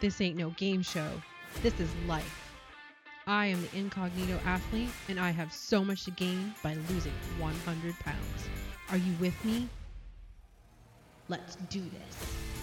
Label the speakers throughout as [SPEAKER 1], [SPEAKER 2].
[SPEAKER 1] This ain't no game show. This is life. I am the incognito athlete, and I have so much to gain by losing 100 pounds. Are you with me? Let's do this.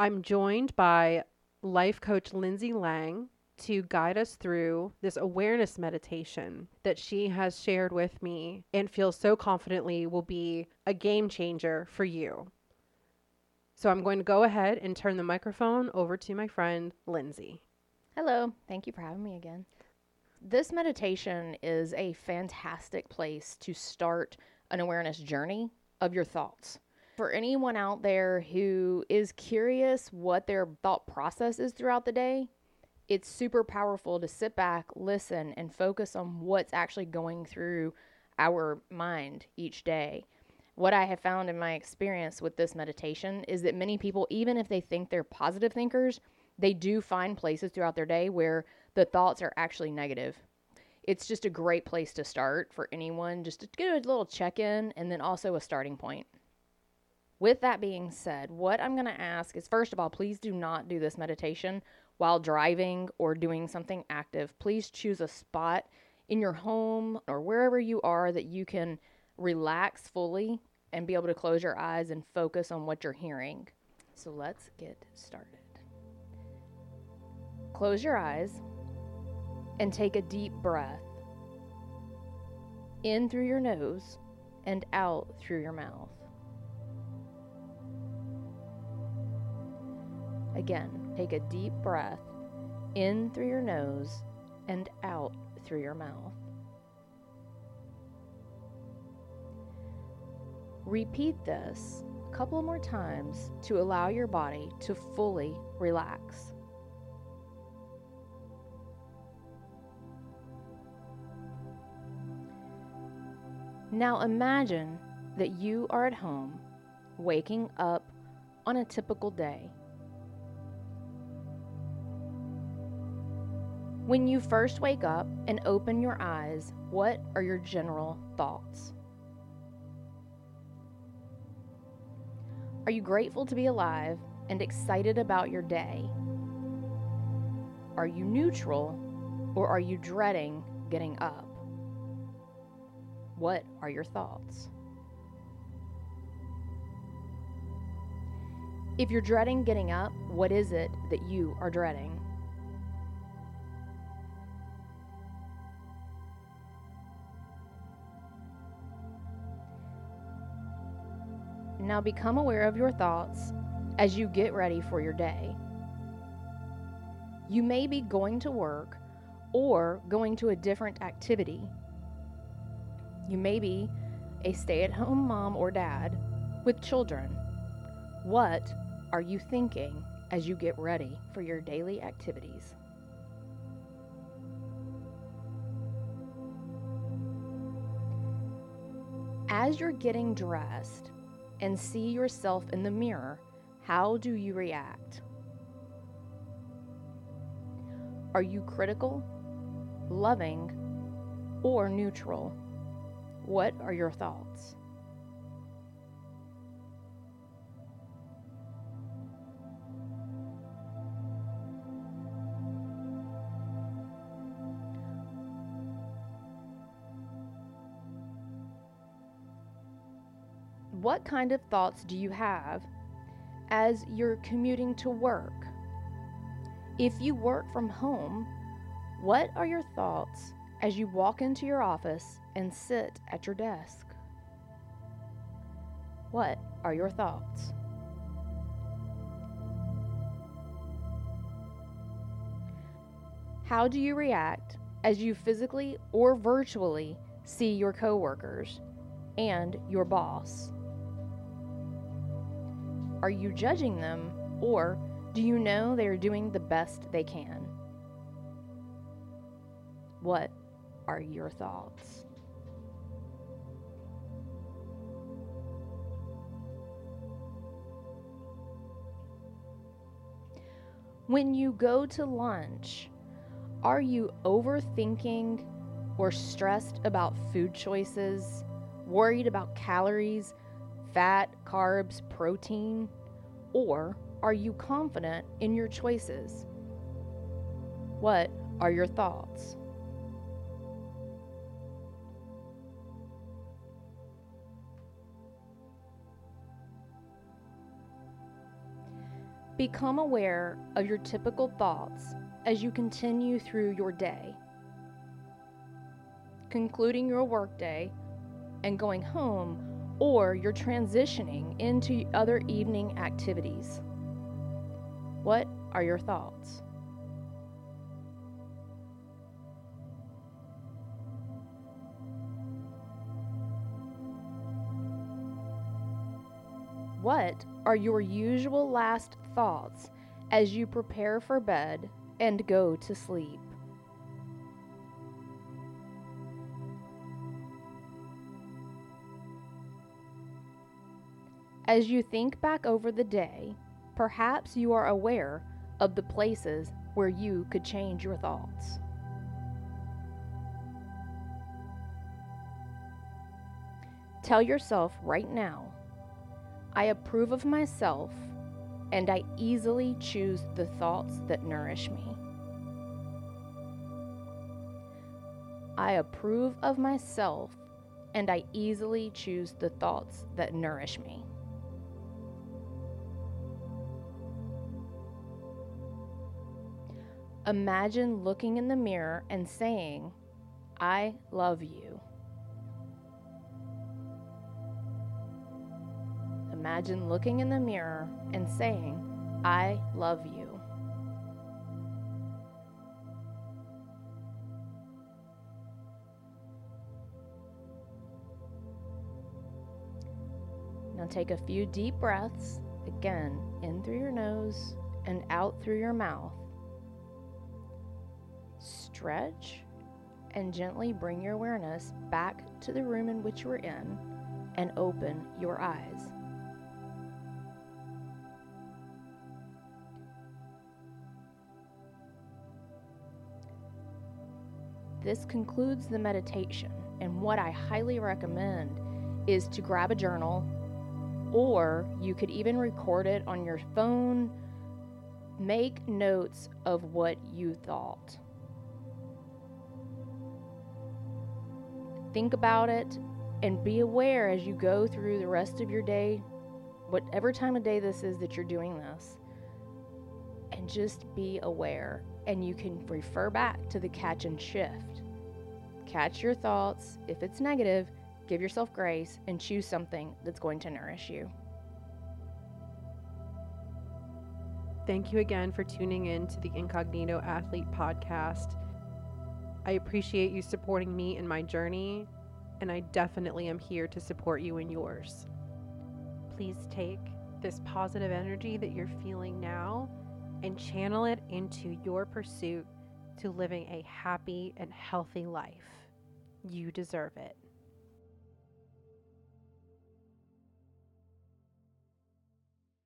[SPEAKER 1] I'm joined by life coach Lindsay Lang to guide us through this awareness meditation that she has shared with me and feels so confidently will be a game changer for you. So I'm going to go ahead and turn the microphone over to my friend Lindsay.
[SPEAKER 2] Hello, thank you for having me again. This meditation is a fantastic place to start an awareness journey of your thoughts for anyone out there who is curious what their thought process is throughout the day, it's super powerful to sit back, listen, and focus on what's actually going through our mind each day. What I have found in my experience with this meditation is that many people, even if they think they're positive thinkers, they do find places throughout their day where the thoughts are actually negative. It's just a great place to start for anyone, just to get a little check in and then also a starting point. With that being said, what I'm going to ask is first of all, please do not do this meditation while driving or doing something active. Please choose a spot in your home or wherever you are that you can relax fully and be able to close your eyes and focus on what you're hearing. So let's get started. Close your eyes and take a deep breath in through your nose and out through your mouth. Again, take a deep breath in through your nose and out through your mouth. Repeat this a couple more times to allow your body to fully relax. Now imagine that you are at home, waking up on a typical day. When you first wake up and open your eyes, what are your general thoughts? Are you grateful to be alive and excited about your day? Are you neutral or are you dreading getting up? What are your thoughts? If you're dreading getting up, what is it that you are dreading? Now become aware of your thoughts as you get ready for your day. You may be going to work or going to a different activity. You may be a stay at home mom or dad with children. What are you thinking as you get ready for your daily activities? As you're getting dressed, and see yourself in the mirror, how do you react? Are you critical, loving, or neutral? What are your thoughts? What kind of thoughts do you have as you're commuting to work? If you work from home, what are your thoughts as you walk into your office and sit at your desk? What are your thoughts? How do you react as you physically or virtually see your coworkers and your boss? Are you judging them, or do you know they are doing the best they can? What are your thoughts? When you go to lunch, are you overthinking or stressed about food choices, worried about calories, fat, carbs, protein? Or are you confident in your choices? What are your thoughts? Become aware of your typical thoughts as you continue through your day. Concluding your workday and going home, or you're transitioning into other evening activities. What are your thoughts? What are your usual last thoughts as you prepare for bed and go to sleep? As you think back over the day, perhaps you are aware of the places where you could change your thoughts. Tell yourself right now I approve of myself and I easily choose the thoughts that nourish me. I approve of myself and I easily choose the thoughts that nourish me. Imagine looking in the mirror and saying, I love you. Imagine looking in the mirror and saying, I love you. Now take a few deep breaths, again, in through your nose and out through your mouth. Stretch and gently bring your awareness back to the room in which you are in and open your eyes. This concludes the meditation, and what I highly recommend is to grab a journal, or you could even record it on your phone. Make notes of what you thought. Think about it and be aware as you go through the rest of your day, whatever time of day this is that you're doing this, and just be aware and you can refer back to the catch and shift. Catch your thoughts. If it's negative, give yourself grace and choose something that's going to nourish you.
[SPEAKER 1] Thank you again for tuning in to the Incognito Athlete podcast. I appreciate you supporting me in my journey, and I definitely am here to support you in yours. Please take this positive energy that you're feeling now and channel it into your pursuit to living a happy and healthy life. You deserve it.